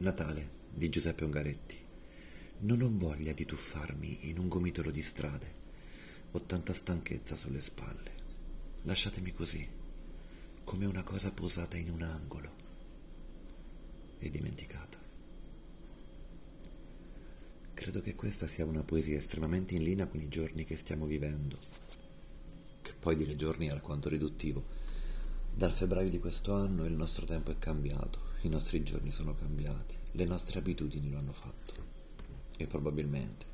Natale di Giuseppe Ungaretti. Non ho voglia di tuffarmi in un gomitolo di strade. Ho tanta stanchezza sulle spalle. Lasciatemi così, come una cosa posata in un angolo e dimenticata. Credo che questa sia una poesia estremamente in linea con i giorni che stiamo vivendo. Che poi dire giorni è alquanto riduttivo. Dal febbraio di questo anno il nostro tempo è cambiato i nostri giorni sono cambiati, le nostre abitudini lo hanno fatto e probabilmente,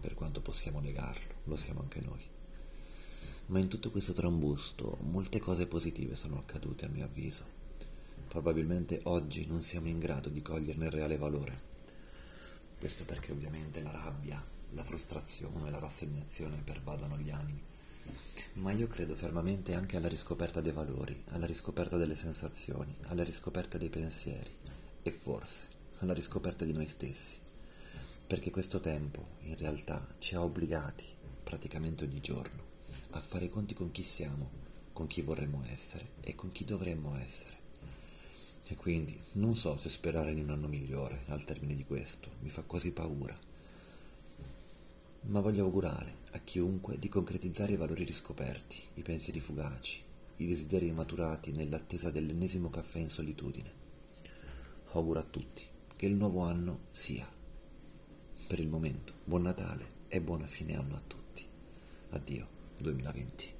per quanto possiamo negarlo, lo siamo anche noi. Ma in tutto questo trambusto molte cose positive sono accadute a mio avviso. Probabilmente oggi non siamo in grado di coglierne il reale valore. Questo perché ovviamente la rabbia, la frustrazione e la rassegnazione pervadano gli animi ma io credo fermamente anche alla riscoperta dei valori, alla riscoperta delle sensazioni, alla riscoperta dei pensieri e forse alla riscoperta di noi stessi, perché questo tempo in realtà ci ha obbligati praticamente ogni giorno a fare i conti con chi siamo, con chi vorremmo essere e con chi dovremmo essere. E quindi non so se sperare in un anno migliore al termine di questo, mi fa quasi paura ma voglio augurare a chiunque di concretizzare i valori riscoperti, i pensieri fugaci, i desideri maturati nell'attesa dell'ennesimo caffè in solitudine. Auguro a tutti che il nuovo anno sia. Per il momento, buon Natale e buona fine anno a tutti. Addio 2020.